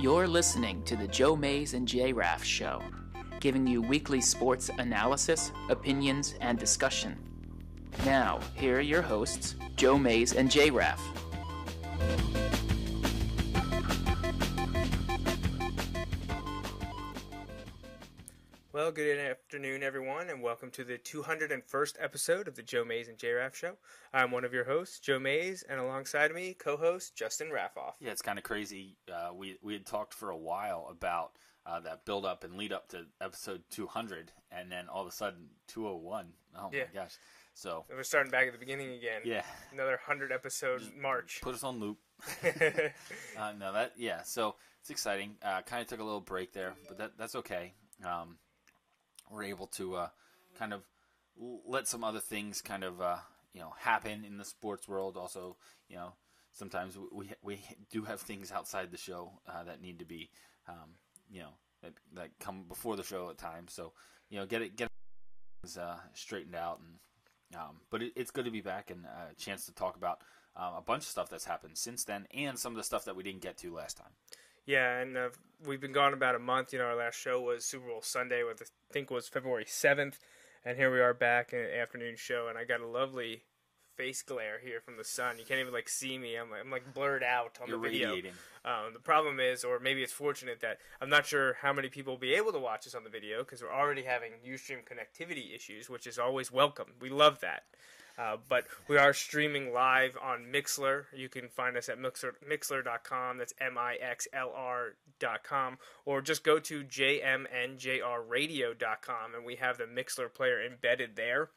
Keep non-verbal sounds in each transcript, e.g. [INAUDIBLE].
You're listening to the Joe Mays and J Raff Show, giving you weekly sports analysis, opinions, and discussion. Now, here are your hosts, Joe Mays and J Raff. Well, good afternoon, everyone, and welcome to the 201st episode of the Joe Mays and J Raff Show. I'm one of your hosts, Joe Mays, and alongside me, co-host Justin Raffoff. Yeah, it's kind of crazy. Uh, we we had talked for a while about uh, that build up and lead up to episode 200, and then all of a sudden 201. Oh Yeah. my gosh! So And we're starting back at the beginning again. yeah, Another 100 episode march. put us on loop. [LAUGHS] [LAUGHS] uh, no, that yeah. So it's exciting. Uh, kind of took a little break there, but that that's okay. Um, we're able to uh, kind of let some other things kind of uh, you know happen in the sports world. Also, you know, sometimes we we, do have things outside the show uh, that need to be um, you know that, that come before the show at times. So you know, get it get things uh, straightened out and um, but it, it's good to be back and uh, a chance to talk about um, a bunch of stuff that's happened since then and some of the stuff that we didn't get to last time. Yeah, and uh, we've been gone about a month. You know, our last show was Super Bowl Sunday, which I think was February 7th, and here we are back in an afternoon show, and I got a lovely face glare here from the sun. You can't even like see me. I'm like, I'm like blurred out on You're the video. radiating. Um, the problem is, or maybe it's fortunate that I'm not sure how many people will be able to watch us on the video because we're already having Ustream connectivity issues, which is always welcome. We love that. Uh, but we are streaming live on Mixlr. You can find us at mixlr, mixlr.com. That's M I X L R.com. Or just go to jmnjrradio.com and we have the Mixlr player embedded there.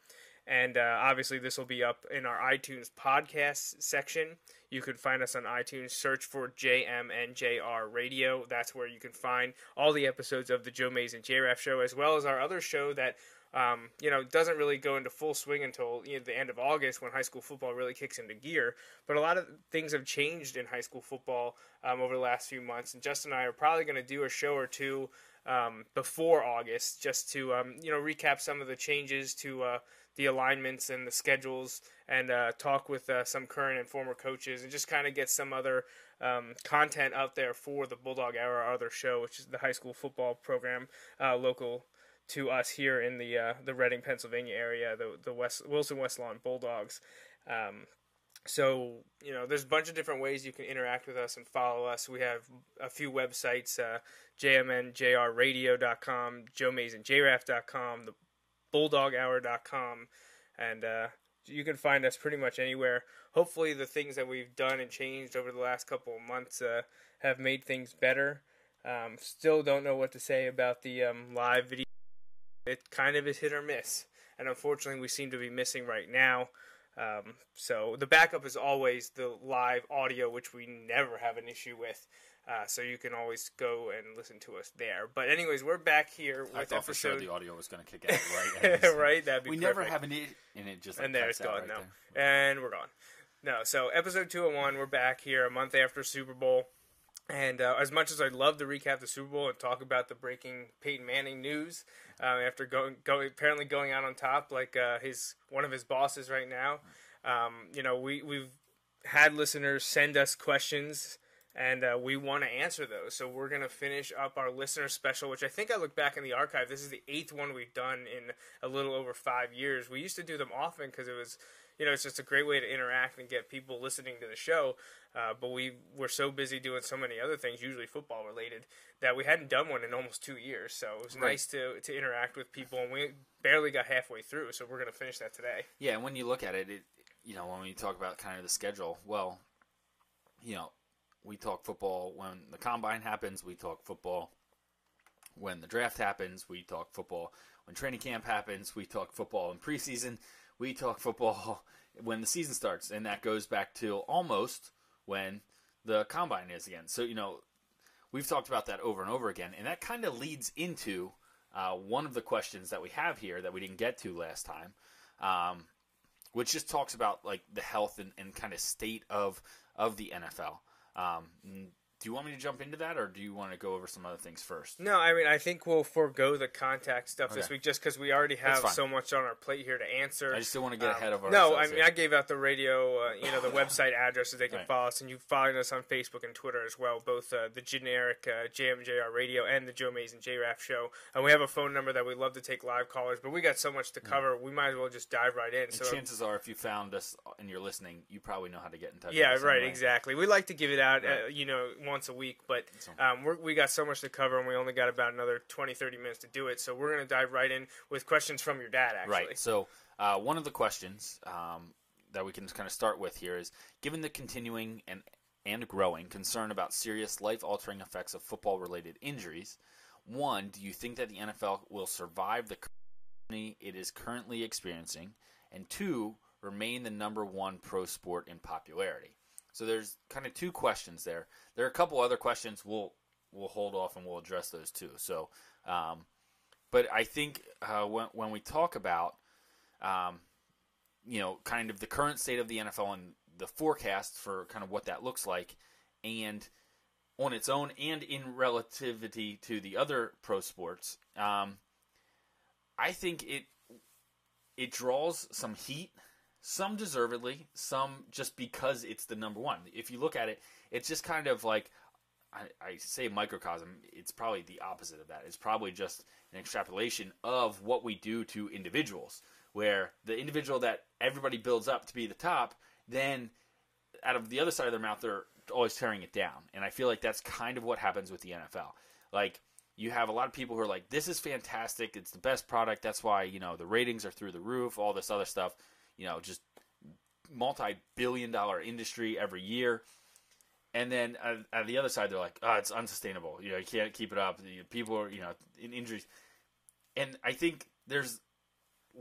And uh, obviously, this will be up in our iTunes podcast section. You can find us on iTunes. Search for JMNJR Radio. That's where you can find all the episodes of the Joe Mays and JRAF show, as well as our other show that um, you know doesn't really go into full swing until you know, the end of August when high school football really kicks into gear. But a lot of things have changed in high school football um, over the last few months, and Justin and I are probably going to do a show or two um, before August just to um, you know recap some of the changes to uh, the alignments and the schedules and uh, talk with uh, some current and former coaches and just kind of get some other um, content out there for the Bulldog Hour, our other show, which is the high school football program uh, local to us here in the uh, the Reading, Pennsylvania area, the the West Wilson West Lawn Bulldogs. Um, so you know, there's a bunch of different ways you can interact with us and follow us. We have a few websites: uh, jmnjrradio.com, joemaysandjraff.com, the bulldoghour.com, and uh, you can find us pretty much anywhere. Hopefully, the things that we've done and changed over the last couple of months uh, have made things better. Um, still don't know what to say about the um, live video. It kind of is hit or miss, and unfortunately, we seem to be missing right now. Um, so the backup is always the live audio, which we never have an issue with. Uh, so you can always go and listen to us there. But anyways, we're back here with I thought for sure the audio was going to kick out right. [LAUGHS] right. That'd be We never have an it, and it just like, and there it's gone. right no, there. and we're gone. No, so episode two hundred one, we're back here a month after Super Bowl. And uh, as much as I'd love to recap the Super Bowl and talk about the breaking Peyton Manning news um, after going, going apparently going out on top like uh, his one of his bosses right now, um, you know we we've had listeners send us questions and uh, we want to answer those. So we're gonna finish up our listener special, which I think I look back in the archive. This is the eighth one we've done in a little over five years. We used to do them often because it was, you know, it's just a great way to interact and get people listening to the show. Uh, but we were so busy doing so many other things, usually football related, that we hadn't done one in almost two years. So it was Right. nice to to interact with people, and we barely got halfway through. So we're gonna finish that today. Yeah, and when you look at it, it you know when we talk about kind of the schedule, well, you know, we talk football when the combine happens. We talk football when the draft happens. We talk football when training camp happens. We talk football in preseason. We talk football [LAUGHS] when the season starts, and that goes back to almost when the combine is again. So you know, we've talked about that over and over again, and that kind of leads into uh, one of the questions that we have here that we didn't get to last time. Um, which just talks about like the health and, and kind of state of of the NFL. Um, do you want me to jump into that, or do you want to go over some other things first? No, I mean I think we'll forego the contact stuff okay. this week just because we already have so much on our plate here to answer. I just don't want to get um, ahead of our. No, I mean here. I gave out the radio, uh, you know, the [COUGHS] website addresses they can right. follow us, and you follow us on Facebook and Twitter as well, both uh, the generic uh, JMJR Radio and the Joe Mays and J show. And we have a phone number that we love to take live callers, but we got so much to cover, we might as well just dive right in. And so chances are, if you found us and you're listening, you probably know how to get in touch. Yeah, right, exactly. We like to give it out, uh, right. you know, once a week, but um, we got so much to cover, and we only got about another 20, 30 minutes to do it. So we're going to dive right in with questions from your dad, actually. Right. So uh, one of the questions um, that we can just kind of start with here is given the continuing and and growing concern about serious life altering effects of football related injuries. One, do you think that the NFL will survive the it is currently experiencing? And two, remain the number one pro sport in popularity? So there's kind of two questions there. There are a couple other questions we'll we'll hold off and we'll address those too. So, um, but I think uh, when when we talk about um, you know kind of the current state of the NFL and the forecast for kind of what that looks like, and on its own and in relativity to the other pro sports, um, I think it it draws some heat some deservedly, some just because it's the number one. If you look at it, it's just kind of like I, I, say microcosm. It's probably the opposite of that. It's probably just an extrapolation of what we do to individuals, where the individual that everybody builds up to be the top, then out of the other side of their mouth, they're always tearing it down. And I feel like that's kind of what happens with the NFL. Like you have a lot of people who are like, "This is fantastic. It's the best product. That's why you know the ratings are through the roof. All this other stuff." You know, just multi-billion dollar industry every year. And then at, at the other side, they're like, oh, it's unsustainable. You know, you can't keep it up. People are, you know, in injuries. And I think there's,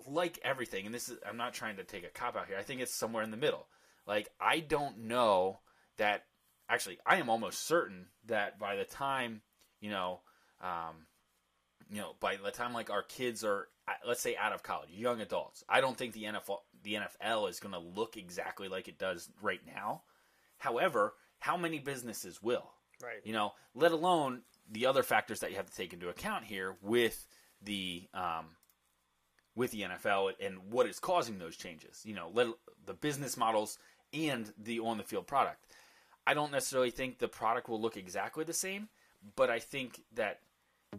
like everything, and this is, I'm not trying to take a cop out here. I think it's somewhere in the middle. Like, I don't know that, actually, I am almost certain that by the time, you know, um, you know, by the time like our kids are, uh, let's say, out of college, young adults, I don't think the NFL the NFL is going to look exactly like it does right now. However, how many businesses will? Right. You know, let alone the other factors that you have to take into account here with the um, with the NFL and what is causing those changes. You know, let, the business models and the on the field product. I don't necessarily think the product will look exactly the same, but I think that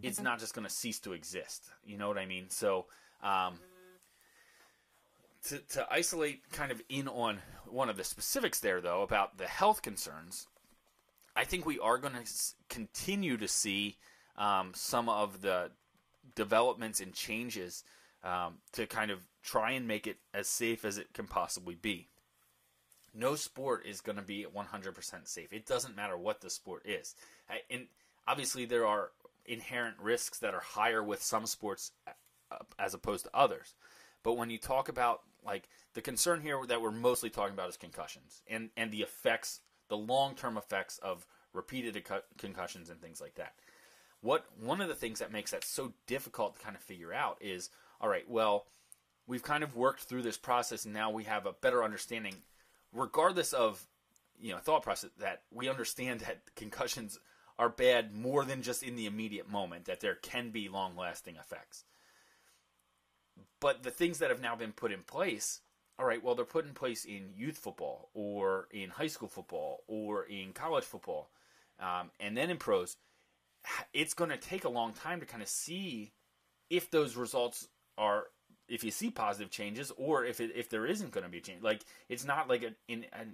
it's not just going to cease to exist. You know what I mean? So. Um, to, to isolate kind of in on one of the specifics there, though, about the health concerns, I think we are going to continue to see um, some of the developments and changes um, to kind of try and make it as safe as it can possibly be. No sport is going to be 100% safe. It doesn't matter what the sport is. And obviously, there are inherent risks that are higher with some sports uh, as opposed to others. But when you talk about like the concern here that we're mostly talking about is concussions and and the effects, the long term effects of repeated concussions and things like that. What one of the things that makes that so difficult to kind of figure out is all right, well, we've kind of worked through this process and now we have a better understanding, regardless of you know thought process that we understand that [LAUGHS] concussions are bad more than just in the immediate moment that there can be long lasting effects but the things that have now been put in place, all right, well, they're put in place in youth football or in high school football or in college football, um, and then in pros. It's going to take a long time to kind of see if those results are if you see positive changes or if it, if there isn't going to be a change. Like it's not like a, in, a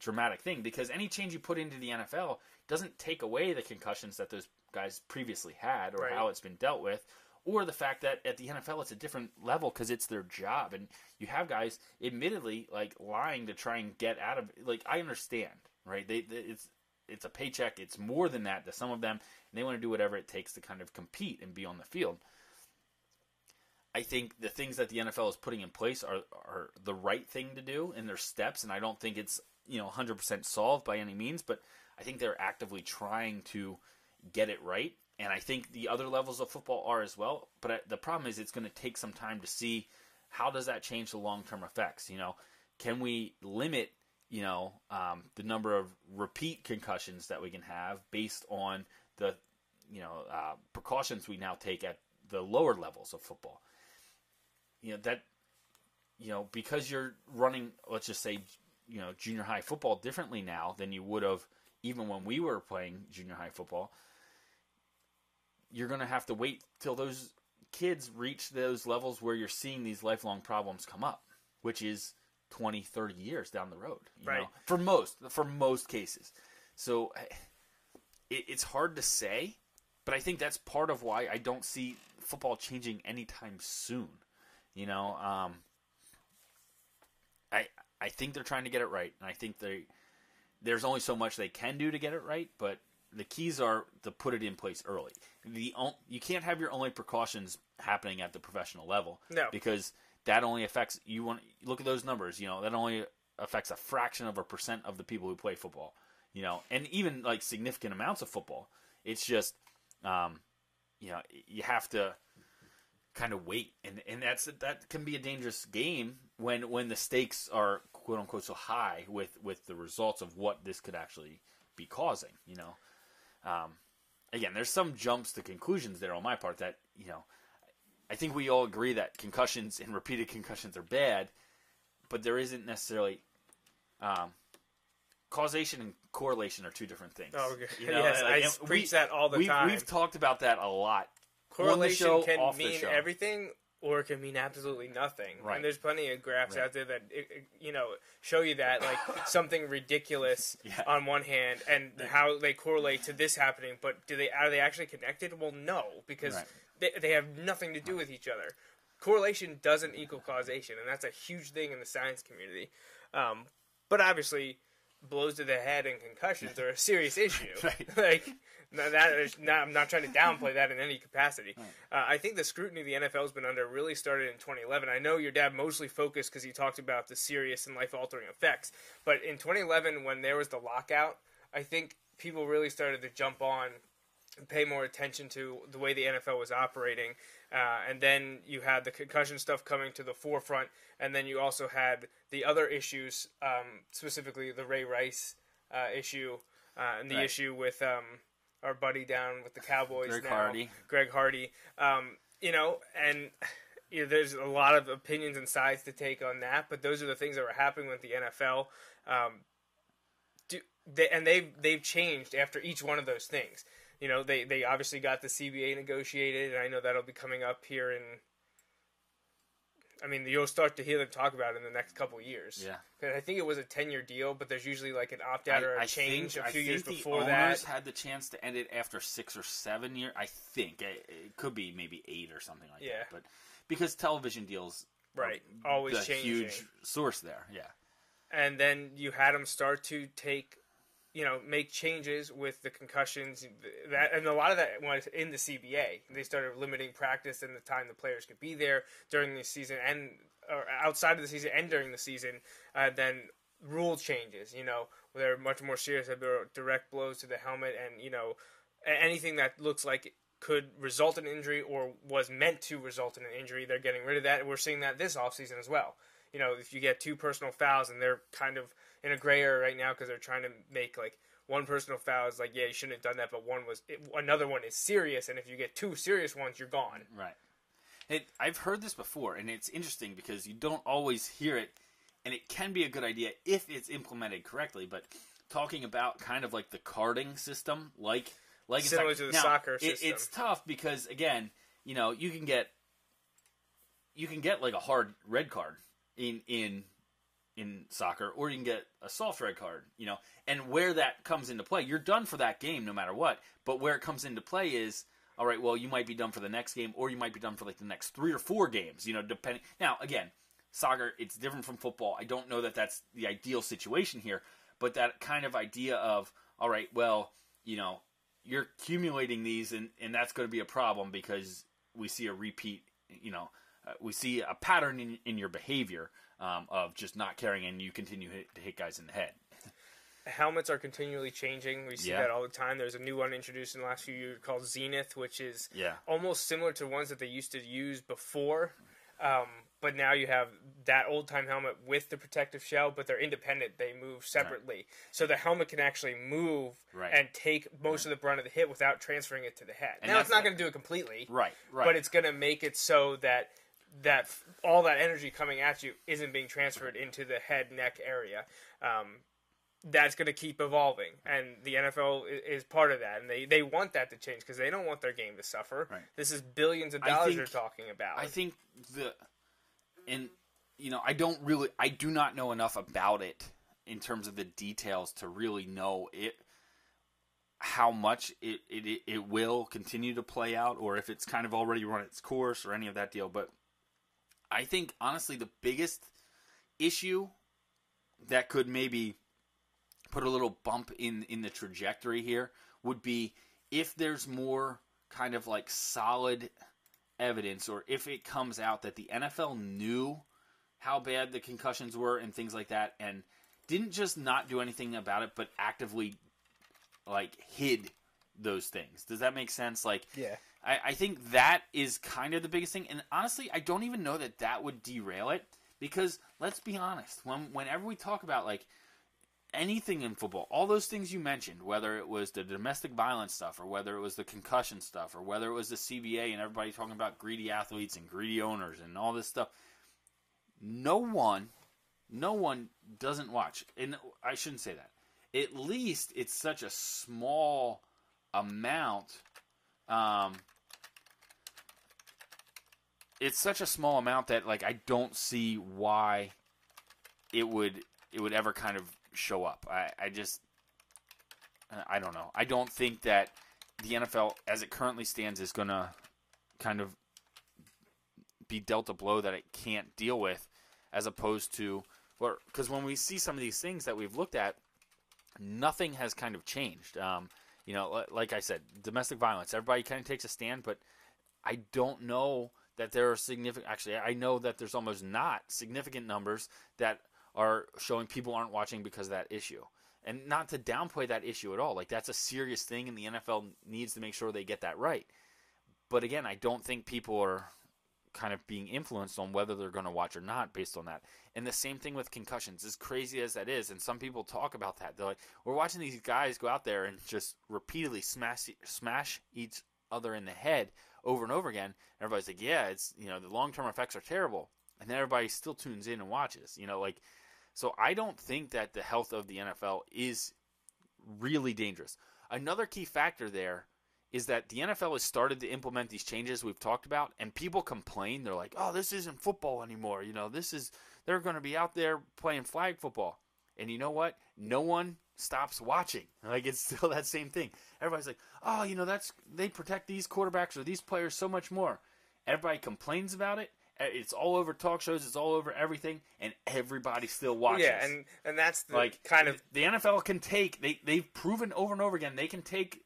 dramatic thing because any change you put into the NFL doesn't take away the concussions that those guys previously had or right. how it's been dealt with or the fact that at the NFL it's a different level because it's their job, and you have guys admittedly like lying to try and get out of. Like I understand, right? They, they it's it's a paycheck. It's more than that to some of them, and they want to do whatever it takes to kind of compete and be on the field. I think the things that the NFL is putting in place are are the right thing to do in their steps, and I don't think it's you know 100% solved by any means, but I think they're actively trying to get it right and I think the other levels of football are as well. But the problem is, it's going to take some time to see how does that change the long term effects. You know, can we limit you know, um, the number of repeat concussions that we can have based on the, you know, uh, precautions we now take at the lower levels of football. You know that, you know, because you're running, let's just say, you know, junior high football differently now than you would have even when we were playing junior high football. You're going to have to wait till those kids reach those levels where you're seeing these lifelong problems come up, which is 20, 30 years down the road. right. Know, for most, for most cases. So it, it's hard to say, but I think that's part of why I don't see football changing anytime soon. You know, um, I I think they're trying to get it right, and I think they there's only so much they can do to get it right, but the keys are to put it in place early. The you can't have your only precautions happening at the professional level, no, because that only affects you. Want look at those numbers, you know that only affects a fraction of a percent of the people who play football, you know, and even like significant amounts of football. It's just, um, you know, you have to kind of wait, and and that's that can be a dangerous game when when the stakes are quote unquote so high with with the results of what this could actually be causing. You know, um, again, there's some jumps to conclusions there on my part that you know. I think we all agree that concussions and repeated concussions are bad, but there isn't necessarily um, causation and correlation are two different things. Oh, okay. You know, yes, like, I we- preach that all the we've, time. We've talked about that a lot. Correlation show, can mean everything, or it can mean absolutely nothing. Right. And there's plenty of graphs Right. out there that you know show you that like [LAUGHS] something ridiculous [LAUGHS] Yeah. on one hand, and how they correlate to this happening. But do they are they actually connected? Well, no, because Right. they they have nothing to do with each other. Correlation doesn't equal causation, and that's a huge thing in the science community. Um, but obviously, blows to the head and concussions are a serious issue. [LAUGHS] Right. [LAUGHS] like no, that is not, I'm not trying to downplay that in any capacity. Uh, I think the scrutiny the NFL has been under really started in 2011. I know your dad mostly focused because he talked about the serious and life altering effects, but in 2011 when there was the lockout, I think people really started to jump on and pay more attention to the way the NFL was operating. Uh, and then you had the concussion stuff coming to the forefront, and then you also had the other issues, um, specifically the Ray Rice uh, issue uh, and the Right. issue with um, our buddy down with the Cowboys Greg now, Hardy. Greg Hardy. Um, you know, and [SIGHS] you know, there's a lot of opinions and sides to take on that, but those are the things that were happening with the NFL. Um, do, they, and they've they've changed after each one of those things. You know, they they obviously got the CBA negotiated, and I know that'll be coming up here in. I mean, you'll start to hear them talk about it in the next couple of years. Yeah. I think it was a ten-year deal, but there's usually like an opt-out or a change think, a few I years think before the that. had the chance to end it after six or seven years. I think it, it could be maybe eight or something like Yeah. that. But because television deals, Right, always the changing. huge source there. Yeah, and then you had them start to take you know make changes with the concussions that and a lot of that was in the CBA they started limiting practice and the time the players could be there during the season and or outside of the season and during the season uh, then rule changes you know they're much more serious about direct blows to the helmet and you know anything that looks like could result in injury or was meant to result in an injury they're getting rid of that. We're seeing that this offseason as well you know, if you get two personal fouls and they're kind of in a gray area right now because they're trying to make like one personal foul is like, yeah, you shouldn't have done that, but one was it, another one is serious, and if you get two serious ones, you're gone. right. It, I've heard this before, and it's interesting because you don't always hear it, and it can be a good idea if it's implemented correctly. But talking about kind of like the carding system, like like Similar to the Now, soccer it- system. it's tough because again, you know, you can get you can get like a hard red card in in in soccer, or you can get a soft red card, you know, and where that comes into play, you're done for that game no matter what. But where it comes into play is, all right, well, you might be done for the next game, or you might be done for like the next three or four games, you know, depending. Now, again, soccer, it's different from football. I don't know that that's the ideal situation here, but that kind of idea of, all right, well, you know, you're accumulating these, and, and that's going to be a problem because we see a repeat, you know, uh, we see a pattern in, in your behavior um, of just not caring, and you continue hit, to hit guys in the head. Helmets are continually changing. We see Yeah. that all the time. There's a new one introduced in the last few years called Xenith, which is Yeah. almost similar to ones that they used to use before. Um, but now you have that old time helmet with the protective shell, but they're independent. They move separately, right. so the helmet can actually move right. and take most right. of the brunt of the hit without transferring it to the head. And now it's not going to do it completely, right? Right. But it's going to make it so that that all that energy coming at you isn't being transferred into the head neck area. Um, that's going to keep evolving, and the NFL is part of that, and they, they want that to change because they don't want their game to suffer. Right. This is billions of dollars think, you're talking about. I think the and you know I don't really I do not know enough about it in terms of the details to really know it how much it, it it will continue to play out or if it's kind of already run its course or any of that deal but I think honestly the biggest issue that could maybe put a little bump in in the trajectory here would be if there's more kind of like solid evidence or if it comes out that the NFL knew how bad the concussions were and things like that and didn't just not do anything about it but actively like hid those things. Does that make sense? Like Yeah. I, I think that is kind of the biggest thing and honestly I don't even know that that would derail it because let's be honest when whenever we talk about like anything in football, all those things you mentioned, whether it was the domestic violence stuff or whether it was the concussion stuff or whether it was the CBA and everybody talking about greedy athletes and greedy owners and all this stuff, no one, no one doesn't watch. And I shouldn't say that. At least it's such a small amount. Um, it's such a small amount that like I don't see why it would it would ever kind of show up. I, I just, I don't know. I don't think that the NFL, as it currently stands, is going to kind of be dealt a blow that it can't deal with, as opposed to, because when we see some of these things that we've looked at, nothing has kind of changed. Um, you know, like I said, domestic violence. Everybody kind of takes a stand, but I don't know that there are significant. Actually, I know that there's almost not significant numbers that are showing people aren't watching because of that issue. And not to downplay that issue at all. Like that's a serious thing and the NFL needs to make sure they get that right. But again, I don't think people are kind of being influenced on whether they're going to watch or not based on that. And the same thing with concussions, as crazy as that is, and some people talk about that. They're like, we're watching these guys go out there and just repeatedly smash smash each other in the head over and over again. Everybody's like, yeah, it's you know the long term effects are terrible, and then everybody still tunes in and watches. You know, like so I don't think that the health of the NFL is really dangerous. Another key factor there is that the NFL has started to implement these changes we've talked about, and people complain. They're like, "Oh, this isn't football anymore." You know, this is they're going to be out there playing flag football, and you know what? No one stops watching. [LAUGHS] Like it's still that same thing. Everybody's like, "Oh, you know, that's they protect these quarterbacks or these players so much more." Everybody complains about it, it's all over talk shows. It's all over everything, and everybody still watches. Yeah, and and that's the like kind of the NFL can take. They they've proven over and over again they can take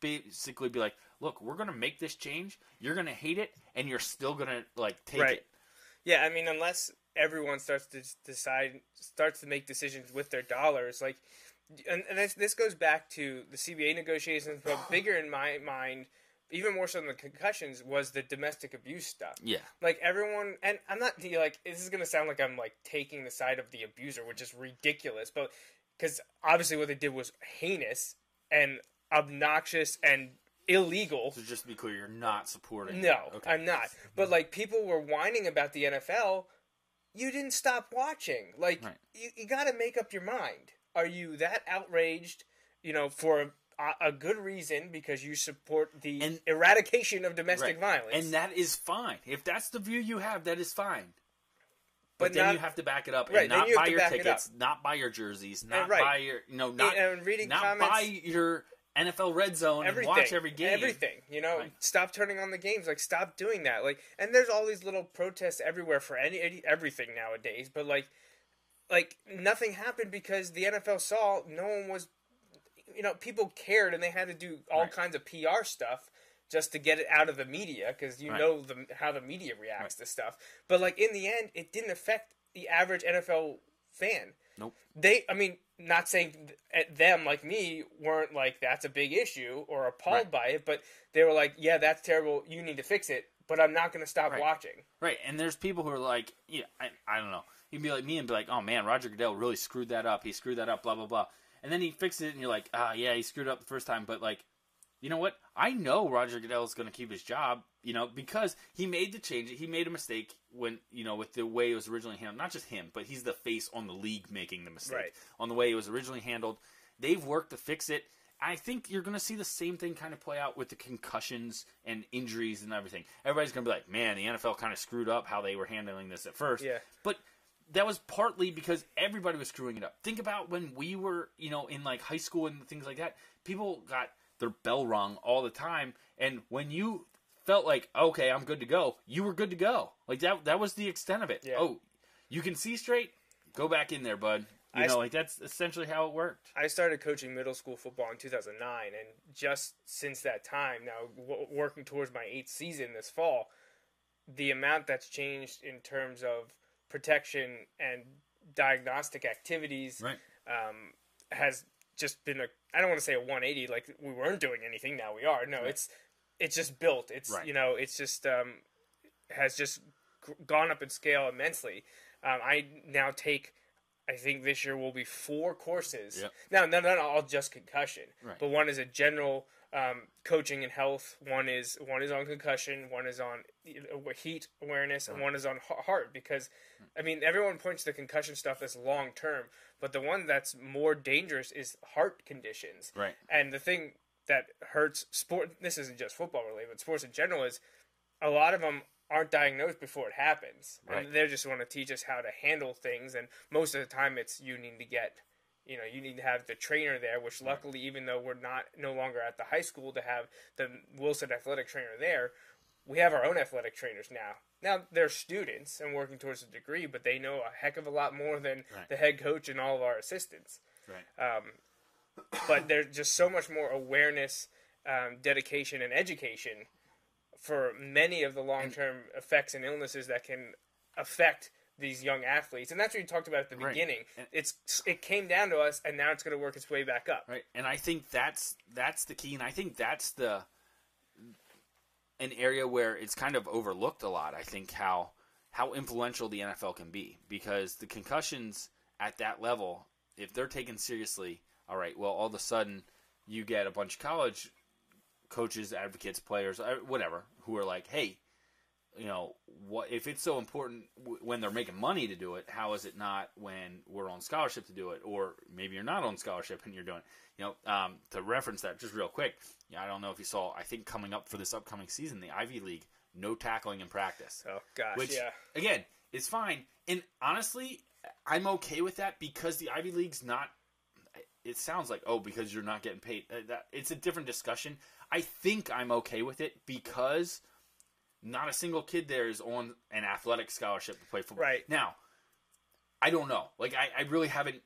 basically be like, look, we're gonna make this change. You're gonna hate it, and you're still gonna like take right. it. Yeah, I mean, unless everyone starts to decide starts to make decisions with their dollars, like, and, and this, this goes back to the CBA negotiations, but [SIGHS] bigger in my mind even more so than the concussions was the domestic abuse stuff. Yeah. Like everyone, and I'm not like this is gonna sound like I'm like taking the side of the abuser, which is ridiculous, but because obviously what they did was heinous and obnoxious and illegal. So just to be clear, you're not supporting. No, okay. I'm not. But like people were whining about the NFL. You didn't stop watching. Like right. you, you got to make up your mind. Are you that outraged? You know, for a good reason because you support the and, eradication of domestic right. violence, and that is fine. If that's the view you have, that is fine. But, but then not, you have to back it up right, and not buy your tickets, not buy your jerseys, not right. buy your you know not and, reading not comments, buy your NFL Red Zone everything, and watch every game. Everything, you know, right. stop turning on the games. Like, stop doing that. Like, and there's all these little protests everywhere for any everything nowadays. But like, like nothing happened because the NFL saw no one was you know, people cared and they had to do all right. kinds of PR stuff just to get it out of the media because you right. know the, how the media reacts right. to stuff. But like in the end, it didn't affect the average NFL fan. Nope. They, I mean, not saying eh, them like me weren't like that's a big issue or appalled by it, but they were like, yeah, that's terrible. You need to fix it. But I'm not going to stop Right. watching. Right, and there's people who are like, yeah, I, I don't know. You'd be like me and be like, oh man, Roger Goodell really screwed that up. He screwed that up, blah blah blah. And then he fixes it, and you're like, ah, yeah, he screwed up the first time, but like, you know what? I know Roger Goodell is going to keep his job, you know, because he made the change. He made a mistake when, you know, with the way it was originally handled. Not just him, but he's the face on the league making the mistake. Right. On the way it was originally handled. They've worked to fix it. I think you're going to see the same thing kind of play out with the concussions and injuries and everything. Everybody's going to be like, man, the NFL kind of screwed up how they were handling this at first. Yeah. But that was partly because everybody was screwing it up. Think about when we were, you know, in like high school and things like that. People got their bell rung all the time, and when you felt like, okay, I'm good to go, you were good to go. Like that. That was the extent of it. Yeah. Oh, you can see straight. Go back in there, bud. You I know, like that's essentially how it worked. I started coaching middle school football in 2009, and just since that time, now w- working towards my eighth season this fall, the amount that's changed in terms of protection and diagnostic activities Right. um, has just been a I don't want to say a 180 like we weren't doing anything now we are no it's it's just built it's Right. you know it's just um, has just gone up in scale immensely um, I now take I think this year will be four courses Yep. now none not all just concussion Right. but one is a general um, coaching and health one is one is on concussion one is on uh, uh, heat awareness and one is on heart because hmm. I mean everyone points to the concussion stuff as long term but the one that's more dangerous is heart conditions Right. and the thing that hurts sport this isn't just football related but sports in general is a lot of them aren't diagnosed before it happens Right. and they just want to teach us how to handle things and most of the time it's you need to get you know you need to have the trainer there which luckily even though we're not no longer at the high school to have the wilson athletic trainer there we have our own athletic trainers now now they're students and working towards a degree but they know a heck of a lot more than Right. the head coach and all of our assistants Right. um, but there's just so much more awareness, um, dedication, and education for many of the long term effects and illnesses that can affect these young athletes. And that's what you talked about at the Right. beginning. And- It's it came down to us, and now it's going to work its way back up. Right, and I think that's that's the key, and I think that's the an area where it's kind of overlooked a lot. I think how how influential the NFL can be because the concussions at that level, if they're taken seriously, all right, well, all of a sudden you get a bunch of college coaches, advocates, players, uh, whatever, who are like, hey, you know, what if it's so important w- when they're making money to do it? How is it not when we're on scholarship to do it, or maybe you're not on scholarship and you're doing it? You know, um, to reference that just real quick. Yeah, I don't know if you saw. I think coming up for this upcoming season, the Ivy League, no tackling in practice. Oh gosh, Which yeah. again, is fine. And honestly, I'm okay with that because the Ivy League's not. It sounds like oh because you're not getting paid. Uh, That it's a different discussion. I think I'm okay with it because not a single kid there is on an athletic scholarship to play football. Right. now, I don't know. Like I, I really haven't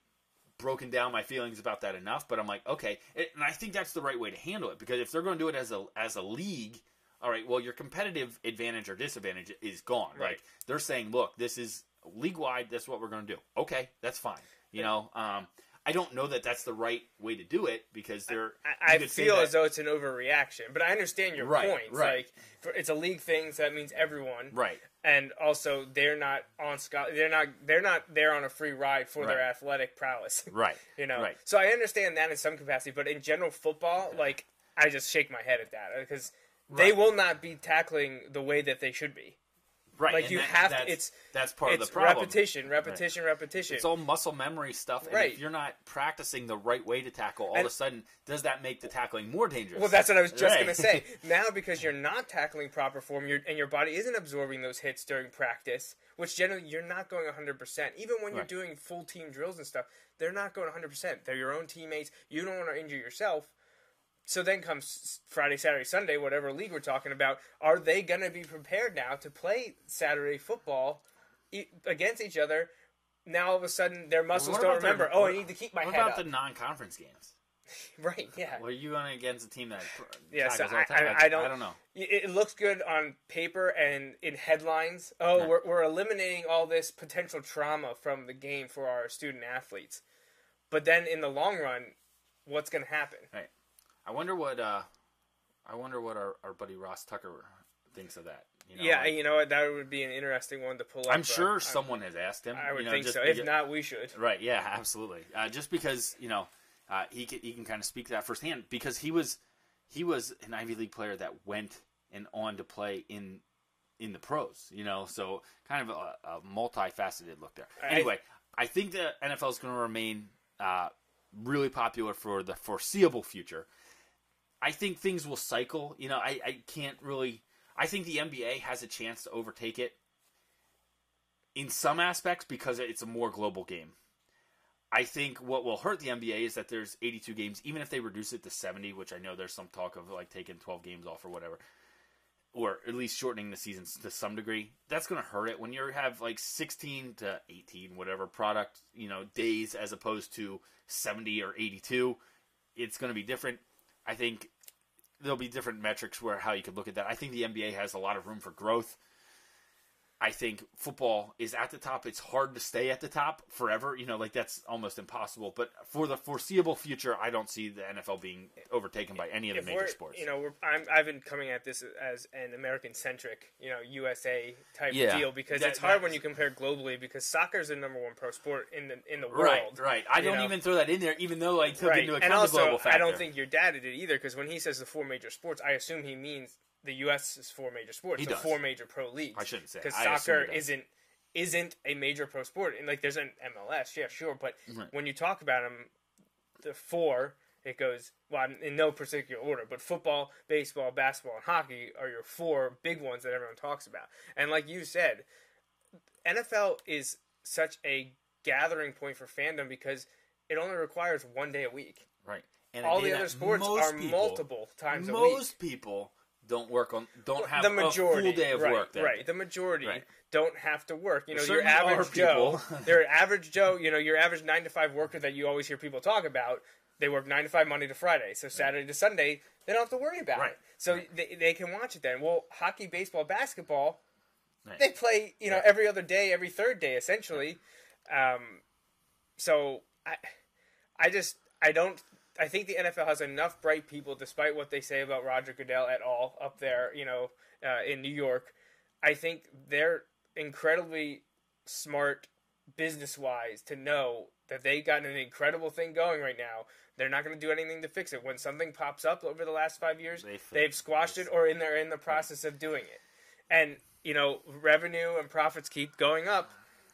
broken down my feelings about that enough. But I'm like okay, It- and I think that's the right way to handle it because if they're going to do it as a as a league all right, well, your competitive advantage or disadvantage is gone. Right. Like they're saying, look, this is league wide. That's what we're going to do. Okay, that's fine. You know, um, I don't know that that's the right way to do it because they're. I, I you could say feel as though it's an overreaction, but I understand your Right, point. right. Like, for, it's a league thing, so that means everyone. right, and also they're not on scho- they're not they're not there on a free ride for their athletic prowess [LAUGHS] right, you know right. so i understand that in some capacity but in general football like i just shake my head at that uh, because they will not be tackling the way that they should be Right, like, and you that- have to- that's, it's- that's part it's of the problem. repetition repetition repetition It's all muscle memory stuff, and Right. if you're not practicing the right way to tackle, all And- of a sudden, does that make the tackling more dangerous? Well, that's what I was just Right. gonna say. [LAUGHS] Now, because you're not tackling proper form, and your body isn't absorbing those hits during practice, which generally you're not going 100. percent Even when you're Right. doing full team drills and stuff, they're not going 100. percent They're your own teammates. You don't want to injure yourself. So then comes Friday, Saturday, Sunday, whatever league we're talking about. Are they gonna be prepared now to play Saturday football e- against each other? Now all of a sudden their muscles what don't about the- remember. oh, I need to keep my What about up. the non-conference games? [LAUGHS] right? Yeah. Were you going against a team that Yeah, so I, the time? I, I don't. I don't know. It looks good on paper and in headlines. Oh, Right. we're, we're eliminating all this potential trauma from the game for our student athletes. But then in the long run, what's going to happen? I wonder what uh, I wonder what our, our buddy Ross Tucker thinks of that. You know, yeah, like- you know what? That would be an interesting one to pull up. I'm sure I- someone has asked him. I would you know, think so. because- If not, we should. Right. Yeah. Absolutely. Uh, just because you know uh, he can, he can kind of speak to that firsthand because he was he was an Ivy League player that went and on to play in in the pros. You know, so kind of a, a multifaceted look there. I- Anyway, I think the NFL is going to remain uh, really popular for the foreseeable future. I think things will cycle. You know, I, I can't really. I think the NBA has a chance to overtake it in some aspects because it's a more global game. I think what will hurt the NBA is that there's 82 games, even if they reduce it to 70, which I know there's some talk of like taking 12 games off or whatever, or at least shortening the seasons to some degree. That's going to hurt it when you have like 16 to 18, whatever product you know days as opposed to 70 or 82. It's going to be different. I think there'll be different metrics where how you could look at that. I think the NBA has a lot of room for growth. I think football is at the top. It's hard to stay at the top forever. You know, like that's almost impossible. But for the foreseeable future, I don't see the NFL being overtaken by any of the If major sports. you know, we're, I'm, I've been coming at this as an American-centric, you know, USA type Yeah. deal because That- it's hard when you compare globally because soccer is the number one pro sport in the in the world. right. right. I don't know? even throw that in there, even though I took right. into account and the global factor. I don't think your dad did either because when he says the four major sports, I assume he means the U.S. is four major sports, He the does. four major pro leagues. I shouldn't say. because soccer isn't isn't a major pro sport. And like, there's an MLS, yeah, sure, but Right. when you talk about them, the four. It goes well in no particular order, but football, baseball, basketball, and hockey are your four big ones that everyone talks about. And like you said, NFL is such a gathering point for fandom because it only requires one day a week. right. And All the other sports are people- multiple times a week. Most people don't work on, don't have the majority, a full day of right, work. That right? The majority Right. don't have to work. You know, your average Joe, their [LAUGHS] average Joe, you know, your average nine to five worker that you always hear people talk about. They work nine to five Monday to Friday, so Saturday to Sunday they don't have to worry about Right, it. So right. they, they can watch it then. Well, hockey, baseball, basketball, Right. they play you know Right. every other day, every third day essentially. Um, so I, I just I don't. I think the NFL has enough bright people, despite what they say about Roger Goodell at all up there, you know, uh, in New York. I think they're incredibly smart business wise to know that they've got an incredible thing going right now. They're not going to do anything to fix it. When something pops up over the last five years, they they've squashed it or in they're in the process of doing it. And you know, revenue and profits keep going up.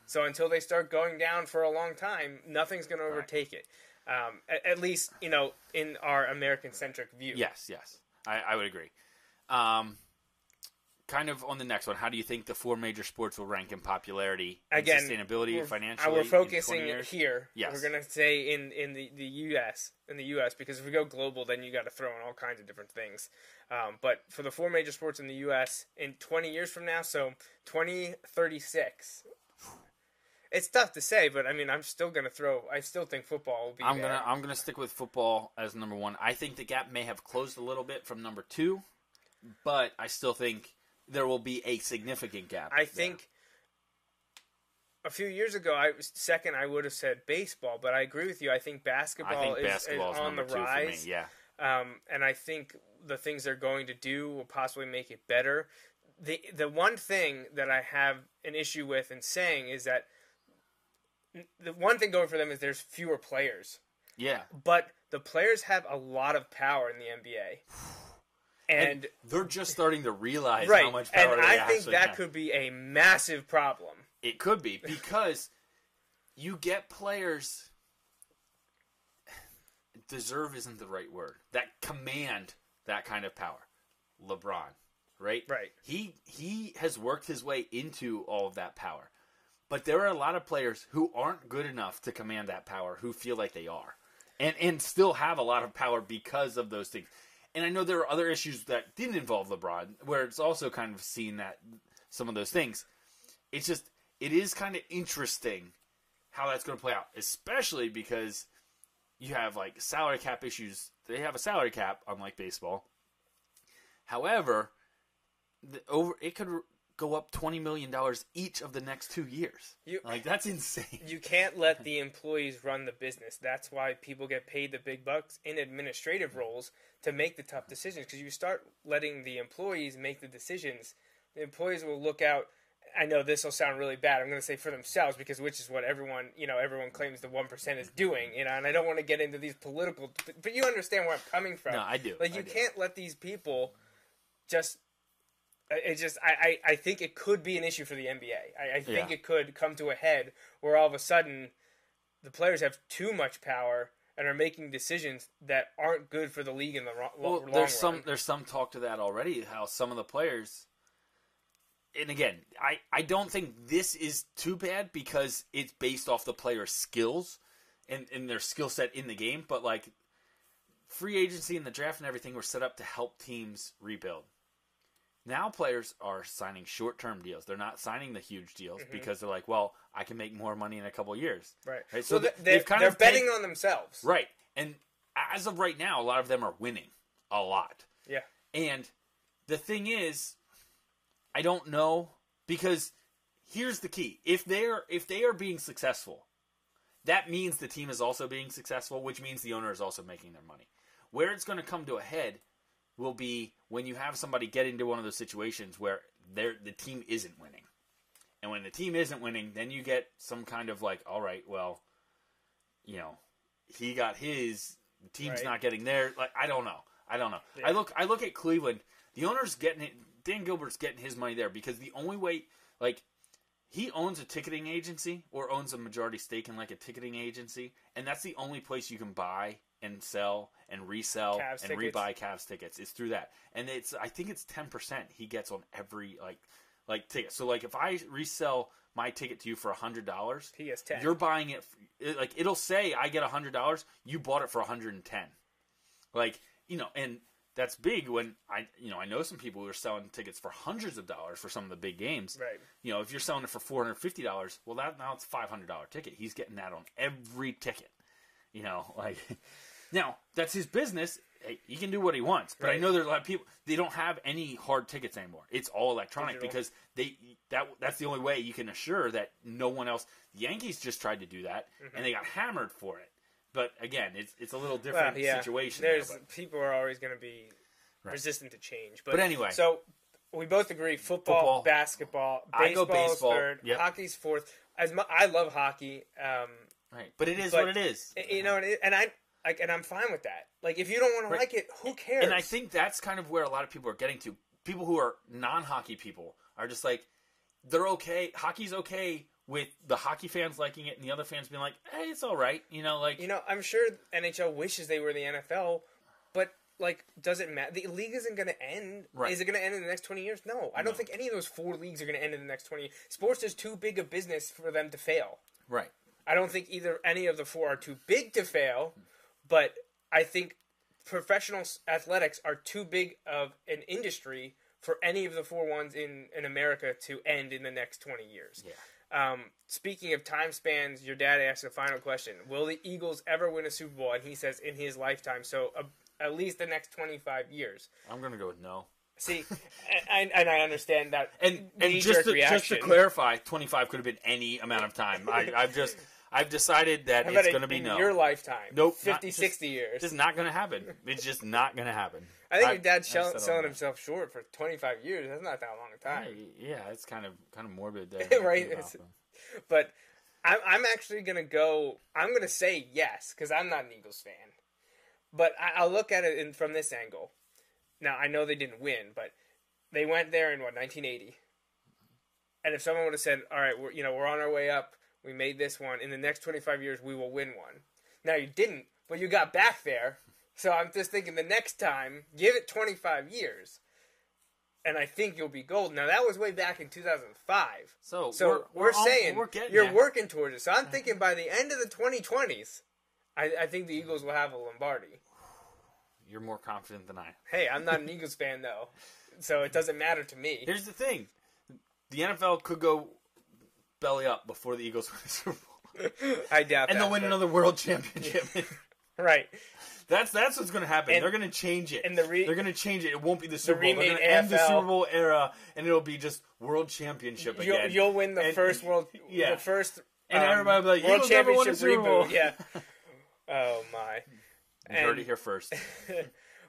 So until they start going down for a long time, nothing's going to overtake it. Um, at, at least you know in our American centric view. Yes, yes, I, I would agree. Um, kind of on the next one, how do you think the four major sports will rank in popularity, and Again, sustainability, we're, financially? we're focusing here. Yes. We're gonna say in in the the U.S. in the U.S. because if we go global, then you got to throw in all kinds of different things. Um, but for the four major sports in the U.S. in 20 years from now, so 2036. It's tough to say, but I mean, I'm still gonna throw. I still think football will be. I'm there. gonna I'm gonna stick with football as number one. I think the gap may have closed a little bit from number two, but I still think there will be a significant gap. I there. think a few years ago, I was second. I would have said baseball, but I agree with you. I think basketball, I think is, basketball is is on the rise. me. Yeah, um, and I think the things they're going to do will possibly make it better. the The one thing that I have an issue with in saying is that the one thing going for them is there's fewer players, yeah. but the players have a lot of power in the NBA, and, They're just starting to realize right, how much power and I think that have. could be a massive problem. It could be because you get players. Deserve isn't the right word. That command that kind of power. LeBron, right? Right. He he has worked his way into all of that power. But there are a lot of players who aren't good enough to command that power who feel like they are. And and still have a lot of power because of those things. And I know there are other issues that didn't involve LeBron where it's also kind of seen that some of those things. It's just it is kind of interesting how that's going to play out, especially because you have like salary cap issues. They have a salary cap, unlike baseball. However, the over it could go up twenty million dollars each of the next two years. You- like that's insane. You can't let the employees run the business. That's why people get paid the big bucks in administrative roles to make the tough decisions. Because you start letting the employees make the decisions, the employees will look out. I know this will sound really bad. I'm going to say for themselves because which is what everyone you know everyone claims the one percent is doing. You know, and I don't want to get into these political, but, you understand where I'm coming from. No, I do. Like you can't let these people just. It just I, I, I think it could be an issue for the NBA. I, I think Yeah. it could come to a head where all of a sudden the players have too much power and are making decisions that aren't good for the league in the ro- Well, long there's some there's some talk to that already. How some of the players, and again, I I don't think this is too bad because it's based off the player's skills and and their skill set in the game. But like free agency and the draft and everything were set up to help teams rebuild. Now players are signing short term deals. They're not signing the huge deals mm-hmm. because they're like, well, I can make more money in a couple years. Right. Right, So so th- th- they're, they've kind they're of betting taken- on themselves. Right. And as of right now, a lot of them are winning a lot. Yeah. And the thing is, I don't know because here's the key. If they're if they are being successful, that means the team is also being successful, which means the owner is also making their money. Where it's going to come to a head will be when you have somebody get into one of those situations where the team isn't winning. And when the team isn't winning, then you get some kind of like, all right, well, you know, he got his, the team's Right. not getting there. Like, I don't know. I don't know. Yeah. I look I look at Cleveland. The owner's getting it. Dan Gilbert's getting his money there because the only way, like, he owns a ticketing agency or owns a majority stake in like a ticketing agency, and that's the only place you can buy and sell and resell Cavs and tickets. rebuy Cavs tickets. It's through that, and it's I think it's ten percent he gets on every like like ticket. So like if I resell my ticket to you for a hundred dollars, He gets 10. You're buying it, it like it'll say I get a hundred dollars. You bought it for a hundred and ten. Like you know, and that's big when I you know I know some people who are selling tickets for hundreds of dollars for some of the big games. Right. You know, if you're selling it for four hundred fifty dollars, well that now it's five hundred dollar ticket. He's getting that on every ticket. You know, [LAUGHS] like now that's his business. He can do what he wants, but I know there's a lot of people they don't have any hard tickets anymore. It's all electronic Digital. because they that that's the only way you can assure that no one else. The Yankees just tried to do that and they got hammered for it. But again, it's it's a little Mm-hmm. Well, different yeah. situation. There's but- people are always going to be Right. resistant to change. But, But anyway. so we both agree: football, Football. basketball, baseball's baseball. third, Yep. hockey's fourth. As mu- I love hockey, um, right, but it is but- what it is. you know, and I like, and I'm fine with that. Like, if you don't want to like it, who cares? And I think that's kind of where a lot of people are getting to. People who are non-hockey people are just like they're okay. Hockey's okay with the hockey fans liking it and the other fans being like, "Hey, it's all right." You know, like You know, I'm sure NHL wishes they were the NFL, but like, does it matter? The league isn't going to end. Right. Is it going to end in the next 20 years? No, I don't think any of those four leagues are going to end in the next 20. Sports is too big a business for them to fail. right. I don't think either any of the four are too big to fail, but I think professional athletics are too big of an industry for any of the four ones in, in America to end in the next 20 years. Yeah. Um, speaking of time spans, your dad asked a final question: Will the Eagles ever win a Super Bowl? And he says in his lifetime, so uh, at least the next twenty five years. I'm gonna go with no. See, [LAUGHS] and, and I understand that. And and just to, just to clarify, 25 could have been any amount of time. I, I've just I've decided that it's going to be in no. your lifetime? Nope, 50, not- just- 60 years. It's just not going to happen. It's just not going to happen. I think I- your dad's shell- selling himself short for 25 years. That's not that long a time. Yeah, it's kind of kind of morbid [LAUGHS] there. Right, about But I'm, I'm actually going to go, I'm going to say yes, because I'm not an Eagles fan. But I, I'll look at it in, from this angle. Now, I know they didn't win, but they went there in, what, 1980? And if someone would have said, all right, we're, you know, we're on our way up, we made this one, in the next 25 years, we will win one. Now, you didn't, but you got back there. So I'm just thinking the next time, give it 25 years. And I think you'll be gold. Now that was way back in 2005. So, So we're, we're, on- saying we're you're there. working towards it. So I'm thinking by the end of the 2020s, I, I think the Eagles will have a Lombardi. You're more confident than I. Hey, I'm not an Eagles fan though, [LAUGHS] so it doesn't matter to me. Here's the thing: the NFL could go belly up before the Eagles [LAUGHS] win the Super Bowl, [LAUGHS] I doubt that. and that. they'll win but- another World Championship. [LAUGHS] Right. That's that's what's going to happen. And- They're going to change it. and the re- They're going to change it. It won't be the Super Bowl. They're going to end the Super Bowl era, and it'll be just World Championship You'll, again. you'll win the And- first world. yeah. The first. And um, everybody will be like, World "Eagles never won a Championship Super Bowl." Yeah. Oh my. You heard and- it here first. [LAUGHS]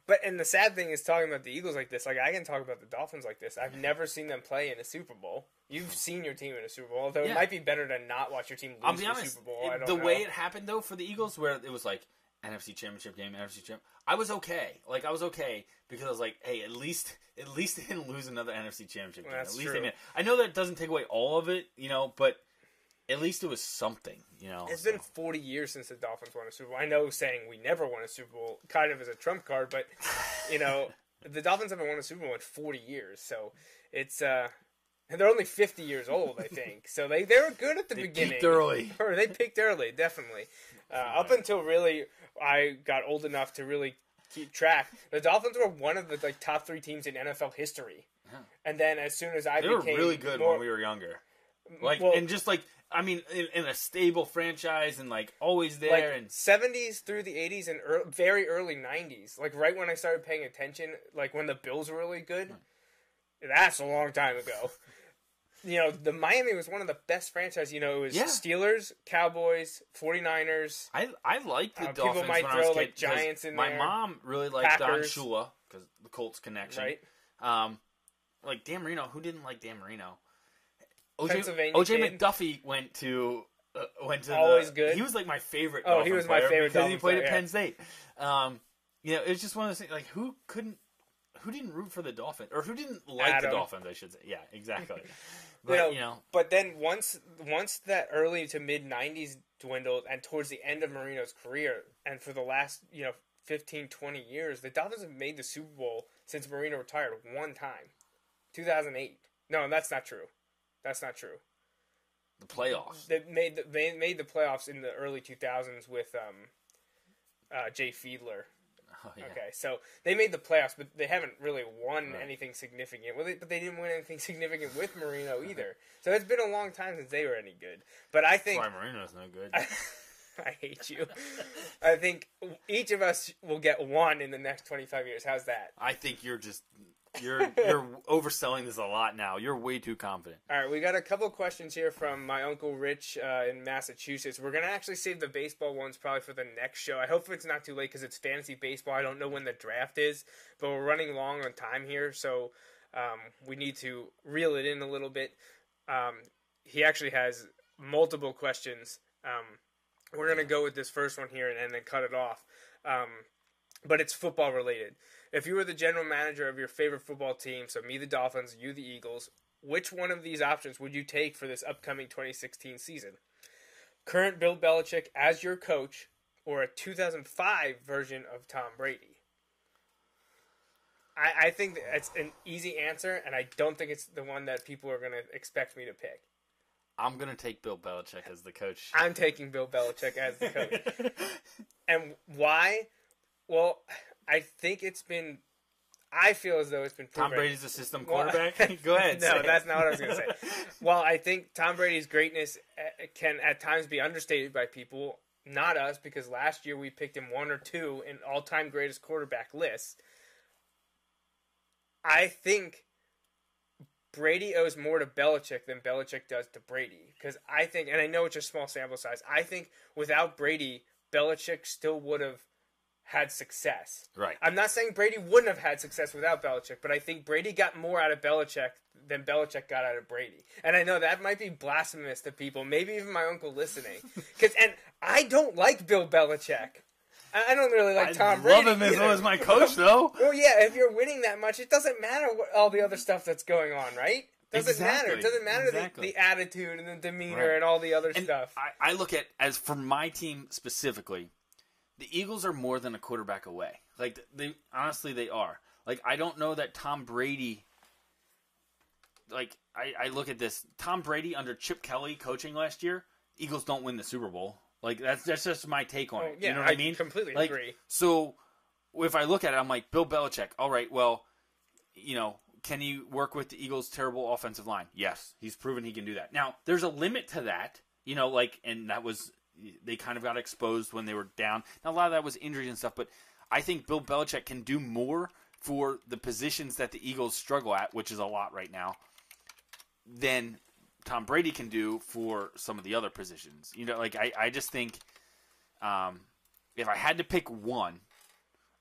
But and the sad thing is talking about the Eagles like this. Like I can talk about the Dolphins like this. I've never seen them play in a Super Bowl. You've seen your team in a Super Bowl, although Yeah. it might be better to not watch your team lose I'll be the honest. Super Bowl. I it- the know. way it happened though for the Eagles, where it was like NFC Championship game, NFC Champ, I was okay. Like I was okay because I was like, hey, at least [LAUGHS] at least they didn't lose another NFC Championship game. At least true. they made. I know that doesn't take away all of it, you know, but at least it was something, you know. It's so. been 40 years since the Dolphins won a Super Bowl. I know saying we never won a Super Bowl kind of is a trump card, but you know [LAUGHS] the Dolphins haven't won a Super Bowl in 40 years, so it's uh, and they're only 50 years old, I think. so they they were good at the They beginning. peaked early. [LAUGHS] Or they picked early, definitely. Uh, up until really I got old enough to really keep track. The Dolphins were one of the like top three teams in NFL history. And then as soon as I They were became really good more, when we were younger. Like Well- and just like I mean, in, in a stable franchise and like always there like and 70s through the 80s and very early 90s like right when i started paying attention like when the bills were really good that's a long time ago [LAUGHS] you know the miami was one of the best franchises you know it was Yeah. steelers cowboys 49ers I I liked the Uh, people Dolphins might was a throw, kid like, Giants in My there. mom really liked Packers. Don Shula because the Colts connection. right Um, like Dan Marino, who didn't like Dan Marino? OJ, Pennsylvania OJ. McDuffie went to uh, went to Always the, good. He was like my favorite. Oh, he was my favorite because he played player, at yeah. Penn State. Um, you know, it's just one of those things. Like who couldn't, who didn't root for the Dolphins, or who didn't like Adam. the Dolphins? I should say. Yeah, exactly. [LAUGHS] But you know, you know, but then once once that early to mid 90s dwindled and towards the end of marino's career and for the last you know 15 20 years the dolphins have made the super bowl since marino retired one time 2008 no that's not true that's not true the playoffs. they made the, they made the playoffs in the early 2000s with um uh, Jay Fiedler. Oh, yeah. Okay, so they made the playoffs, but they haven't really won Right. anything significant. Well, they, but they didn't win anything [LAUGHS] significant with Marino either. So it's been a long time since they were any good. But I think Why Marino's no good. [LAUGHS] I hate you. I think each of us will get one in the next 25 years. How's that? I think you're just you're you're overselling this a lot now. You're way too confident. All right, we got a couple questions here from my uncle Rich uh, in Massachusetts. We're gonna actually save the baseball ones probably for the next show. I hope it's not too late because it's fantasy baseball. I don't know when the draft is, but we're running long on time here, so um, we need to reel it in a little bit. Um, he actually has multiple questions. Um, we're gonna go with this first one here and, and then cut it off. Um, but it's football related. If you were the general manager of your favorite football team, so me the Dolphins, you the Eagles, which one of these options would you take for this upcoming 2016 season? Current Bill Belichick as your coach, or a 2005 version of Tom Brady? I, I think it's an easy answer, and I don't think it's the one that people are going to expect me to pick. I'm gonna take Bill Belichick as the coach. I'm taking Bill Belichick as the coach. [LAUGHS] and why? Well, I think it's been. I feel as though it's been Tom. Brady's the system Well, quarterback. [LAUGHS] Go ahead. no, say it. that's not what I was going to say. Well, I think Tom Brady's greatness uh, can at times be understated by people, not us, because last year we picked him one or two in all-time greatest quarterback lists. I think Brady owes more to Belichick than Belichick does to Brady, because I think, and I know it's a small sample size. I think without Brady, Belichick still would have had success. Right. I'm not saying Brady wouldn't have had success without Belichick, but I think Brady got more out of Belichick than Belichick got out of Brady. And I know that might be blasphemous to people, maybe even my uncle listening. [LAUGHS] Cause, and I don't like Bill Belichick. I I don't really like I Tom love Brady. him as, either. as my coach, though. [LAUGHS] Well, yeah, if you're winning that much, it doesn't matter what all the other stuff that's going on, right? Doesn't matter. It doesn't matter Exactly. the, the attitude and the demeanor Right. and all the other And stuff. I, I look at as for my team specifically, the Eagles are more than a quarterback away. Like they honestly they are. Like I don't know that Tom Brady. Like I, I look at this Tom Brady under Chip Kelly coaching last year. Eagles don't win the Super Bowl. Like that's that's just my take on Oh, it. yeah, you know what I, I mean? completely like, agree. So if I look at it, I'm like Bill Belichick. All right, well, you know, can he work with the Eagles' terrible offensive line? Yes, he's proven he can do that. Now, there's a limit to that, you know, like, and that was they kind of got exposed when they were down. Now, a lot of that was injuries and stuff, but I think Bill Belichick can do more for the positions that the Eagles struggle at, which is a lot right now, than Tom Brady can do for some of the other positions. You know, like I, I just think um, if I had to pick one,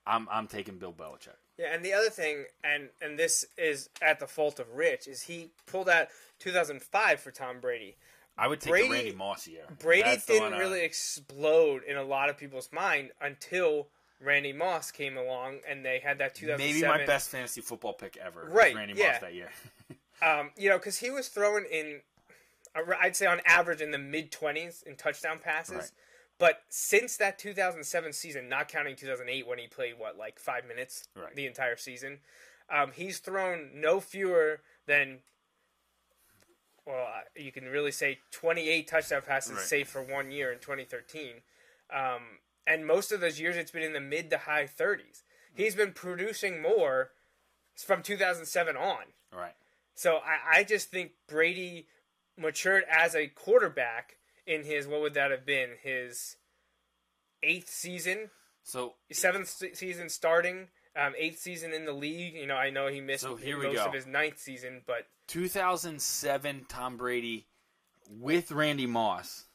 I'm I'm taking Bill Belichick. Yeah, and the other thing, and and this is at the fault of Rich, is he pulled out 2005 for Tom Brady. I would take Brady- the Randy Moss year. Brady That's didn't uh, really explode in a lot of people's mind until Randy Moss came along, and they had that 2007. Maybe my best fantasy football pick ever. was Right, Randy yeah. Moss that year. [LAUGHS] Um, you know, because he was throwing in, I'd say on average in the mid 20s in touchdown passes. Right. But since that 2007 season, not counting 2008 when he played what like five minutes Right. the entire season, um, he's thrown no fewer than. Well, you can really say 28 touchdown passes, Right. save for one year in 2013. Um, and most of those years, it's been in the mid to high 30s. He's been producing more from 2007 on. right. So I, I just think Brady matured as a quarterback in his what would that have been his eighth season, So seventh se- season starting, um, eighth season in the league. You know, I know he missed So here most of his ninth season, but 2007 Tom Brady with Randy Moss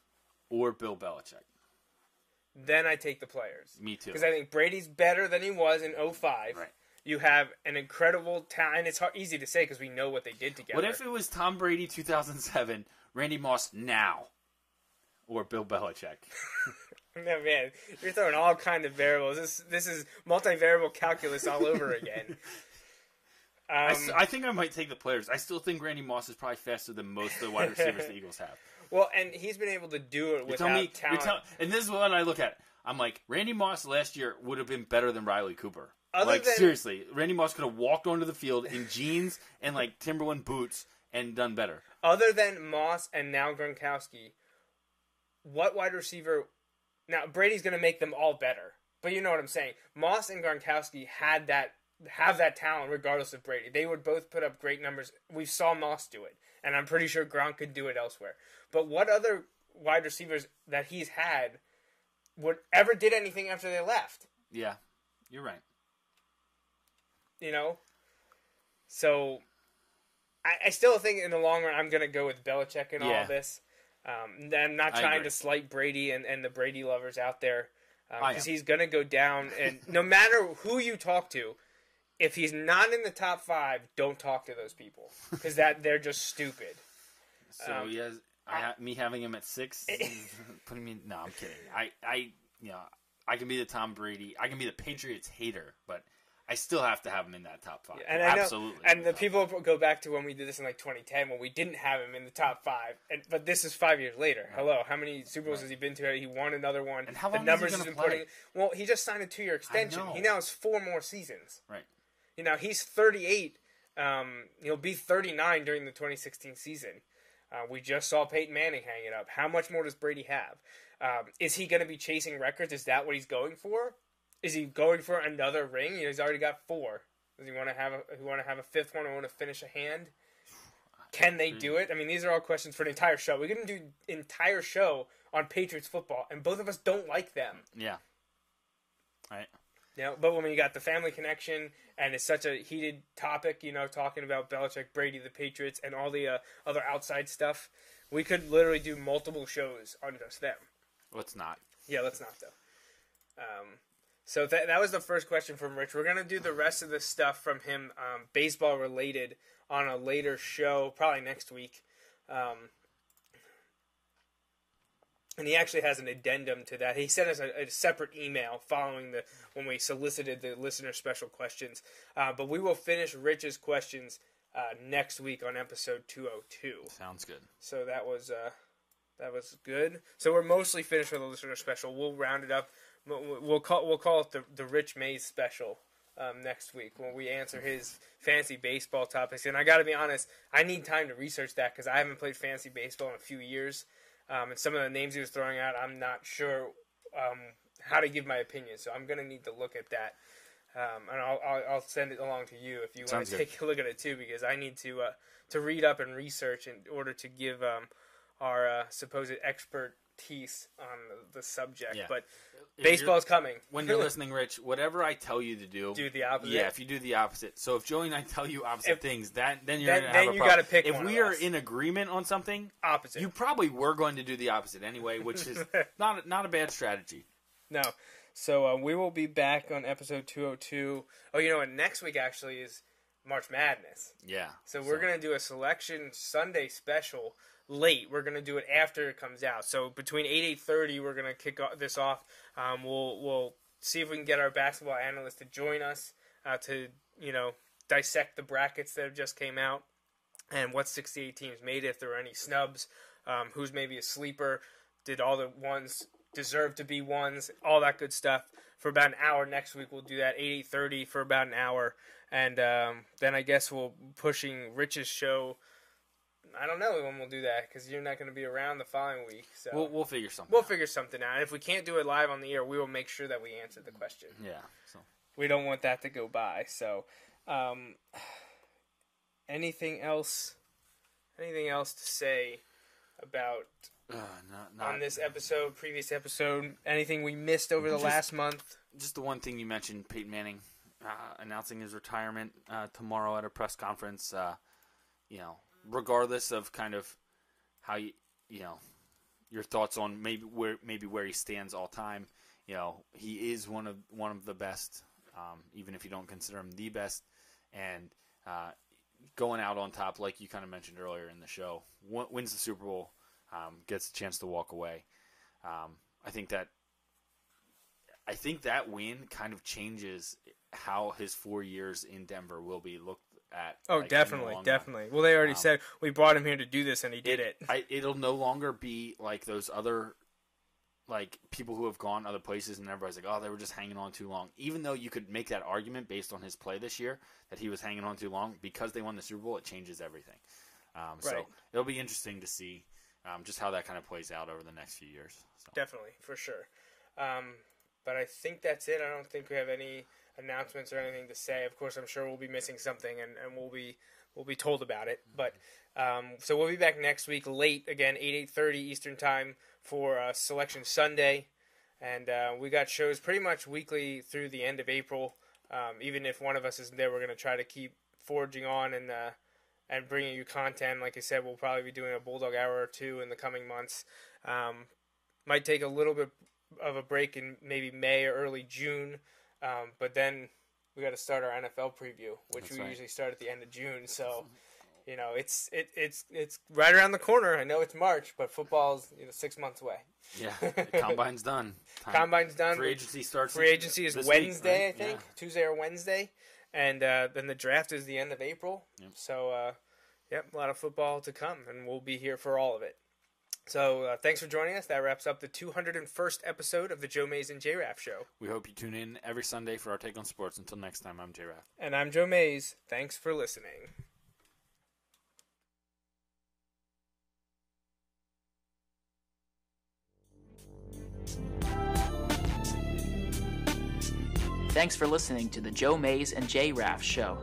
or Bill Belichick. then I take the players Me too. because I think Brady's better than he was in 05. Right. You have an incredible talent, and it's hard, easy to say because we know what they did together. What if it was Tom Brady 2007, Randy Moss now, or Bill Belichick? [LAUGHS] [LAUGHS] No, man, you're throwing all kind of variables. This this is multivariable calculus all over again. [LAUGHS] I, Um, s- I think I might take the players. I still think Randy Moss is probably faster than most of the wide receivers the [LAUGHS] Eagles have. well, and he's been able to do it without me, talent. tell, and this is what I look at. I'm like, Randy Moss last year would have been better than Riley Cooper. Other like than- seriously, Randy Moss could have walked onto the field in jeans and like Timberland boots and done better. Other than Moss and now Gronkowski, what wide receiver? Now Brady's going to make them all better, but you know what I'm saying. Moss and Gronkowski had that have that talent regardless of Brady. They would both put up great numbers. We saw Moss do it, and I'm pretty sure Gronk could do it elsewhere. But what other wide receivers that he's had would ever did anything after they left? Yeah, you're right. you know. So, I, I still think in the long run I'm going to go with Belichick in all Yeah. of this. Um, I'm not trying to slight Brady and, and the Brady lovers out there because am. he's going to go down. And [LAUGHS] no matter who you talk to, if he's not in the top five, don't talk to those people because that they're just stupid. So Um, he has I, ha- me having him at six, [LAUGHS] [LAUGHS] putting me. No, I'm kidding. I, I, you know, I can be the Tom Brady. I can be the Patriots hater, but I still have to have him in that top five. And I know, Absolutely. and the people go back to when we did this in like 2010 when we didn't have him in the top five. And but this is five years later. Hello, how many Super Bowls has he been to? He won another one. And how the long is he numbers gonna he's been play? putting. Well, he just signed a two-year extension. know. He now has four more seasons. Right. You know, he's 38. Um, he'll be 39 during the 2016 season. Uh, we just saw Peyton Manning hang it up. How much more does Brady have? Um, is he going to be chasing records? Is that what he's going for? Is he going for another ring? You know, he's already got four. Does he want to have a? He want to have a fifth one? Or want to finish a hand? Can they do it? I mean, these are all questions for an entire show. We're going to do entire show on Patriots football, and both of us don't like them. Yeah. Right. You know, but when you got the family connection and it's such a heated topic, you know, talking about Belichick, Brady, the Patriots, and all the uh, other outside stuff, we could literally do multiple shows on just them. Let's not. Yeah, let's not though. Um, so that that was the first question from Rich. We're gonna do the rest of the stuff from him, um, baseball related, on a later show, probably next week. Um, and he actually has an addendum to that. He sent us a, a separate email following the when we solicited the listener special questions. Uh, but we will finish Rich's questions uh, next week on episode two hundred two. Sounds good. So that was uh, that was good. So we're mostly finished with the listener special. We'll round it up. We'll call we'll call it the the Rich Mays special um, next week when we answer his fancy baseball topics. And I got to be honest, I need time to research that because I haven't played fancy baseball in a few years. Um, and some of the names he was throwing out, I'm not sure um, how to give my opinion. So I'm gonna need to look at that. Um, and I'll, I'll, I'll send it along to you if you want to take a look at it too, because I need to uh, to read up and research in order to give um, our uh, supposed expertise on the, the subject. Yeah. But baseball's coming. When you're listening, Rich, whatever I tell you to do, Do the opposite. Yeah, if you do the opposite. So if Joey and I tell you opposite If- things, that then you're then- gonna then a you problem. gotta pick If one we of are us. in agreement on something, opposite. you probably were going to do the opposite anyway, which is [LAUGHS] not not a bad strategy. No. So uh, we will be back on episode 202. Oh, you know what? Next week actually is March Madness. Yeah. So we're gonna do a selection Sunday special late. We're gonna do it after it comes out. So between eight eight thirty, we're gonna kick this off. Um, we'll we'll see if we can get our basketball analyst to join us uh, to you know dissect the brackets that have just came out and what 68 teams made. If there are any snubs, um, who's maybe a sleeper, did all the ones deserve to be ones, all that good stuff. For about an hour next week, we'll do that eight eight thirty for about an hour, and um, then I guess we'll pushing Rich's show. I don't know when we'll do that because you're not going to be around the following week. So we'll we'll figure something. We'll out. figure something out. And if we can't do it live on the air, we will make sure that we answer the question. Yeah. So we don't want that to go by. So, um, [SIGHS] anything else? Anything else to say about uh, not, not, on this episode, previous episode? Anything we missed over the Just- last month? just the one thing you mentioned, Peyton Manning uh, announcing his retirement uh, tomorrow at a press conference. Uh, you know, regardless of kind of how you, you know, your thoughts on maybe where maybe where he stands all time. You know, he is one of one of the best, um, even if you don't consider him the best, and uh, going out on top, like you kind of mentioned earlier in the show, w- wins the Super Bowl, um, gets a chance to walk away. Um, I think that I think that win kind of changes how his four years in Denver will be looked at. Oh, like, in the definitely, run. definitely. Well, they already Um, said we brought him here to do this, and he did it. I, it'll no longer be like those other like people who have gone other places and everybody's like, oh, they were just hanging on too long. Even though you could make that argument based on his play this year that he was hanging on too long because they won the Super Bowl, it changes everything. Um, So it'll be interesting to see um, just how that kind of plays out over the next few years. So. Definitely, for sure. Um, but I think that's it. I don't think we have any announcements or anything to say. Of course, I'm sure we'll be missing something, and, and we'll be we'll be told about it. But um, so we'll be back next week, late again, eight eight thirty Eastern time for uh, Selection Sunday, and uh, we got shows pretty much weekly through the end of April. Um, even if one of us isn't there, we're going to try to keep forging on and uh, and bringing you content. Like I said, we'll probably be doing a Bulldog hour or two in the coming months. Um, might take a little bit of a break in maybe May or early June, um, but then we got to start our NFL preview, which That's we right. usually start at the end of June. So, you know, it's it, it's it's right around the corner. I know it's March, but football's you know six months away. Yeah, combine's done. Time- [LAUGHS] Combine's done. Free agency starts. Free agency is this week, Wednesday, right? I think, Yeah. Tuesday or Wednesday, and uh, then the draft is the end of April. Yep. So, uh, yep, a lot of football to come, and we'll be here for all of it. So, uh, thanks for joining us. That wraps up the 201st episode of the Joe Mays and J Raff Show. We hope you tune in every Sunday for our take on sports. Until next time, I'm J Raff. And I'm Joe Mays. Thanks for listening. Thanks for listening to the Joe Mays and J Raff Show.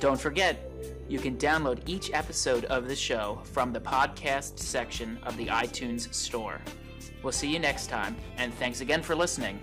Don't forget, you can download each episode of the show from the podcast section of the iTunes Store. We'll see you next time, and thanks again for listening.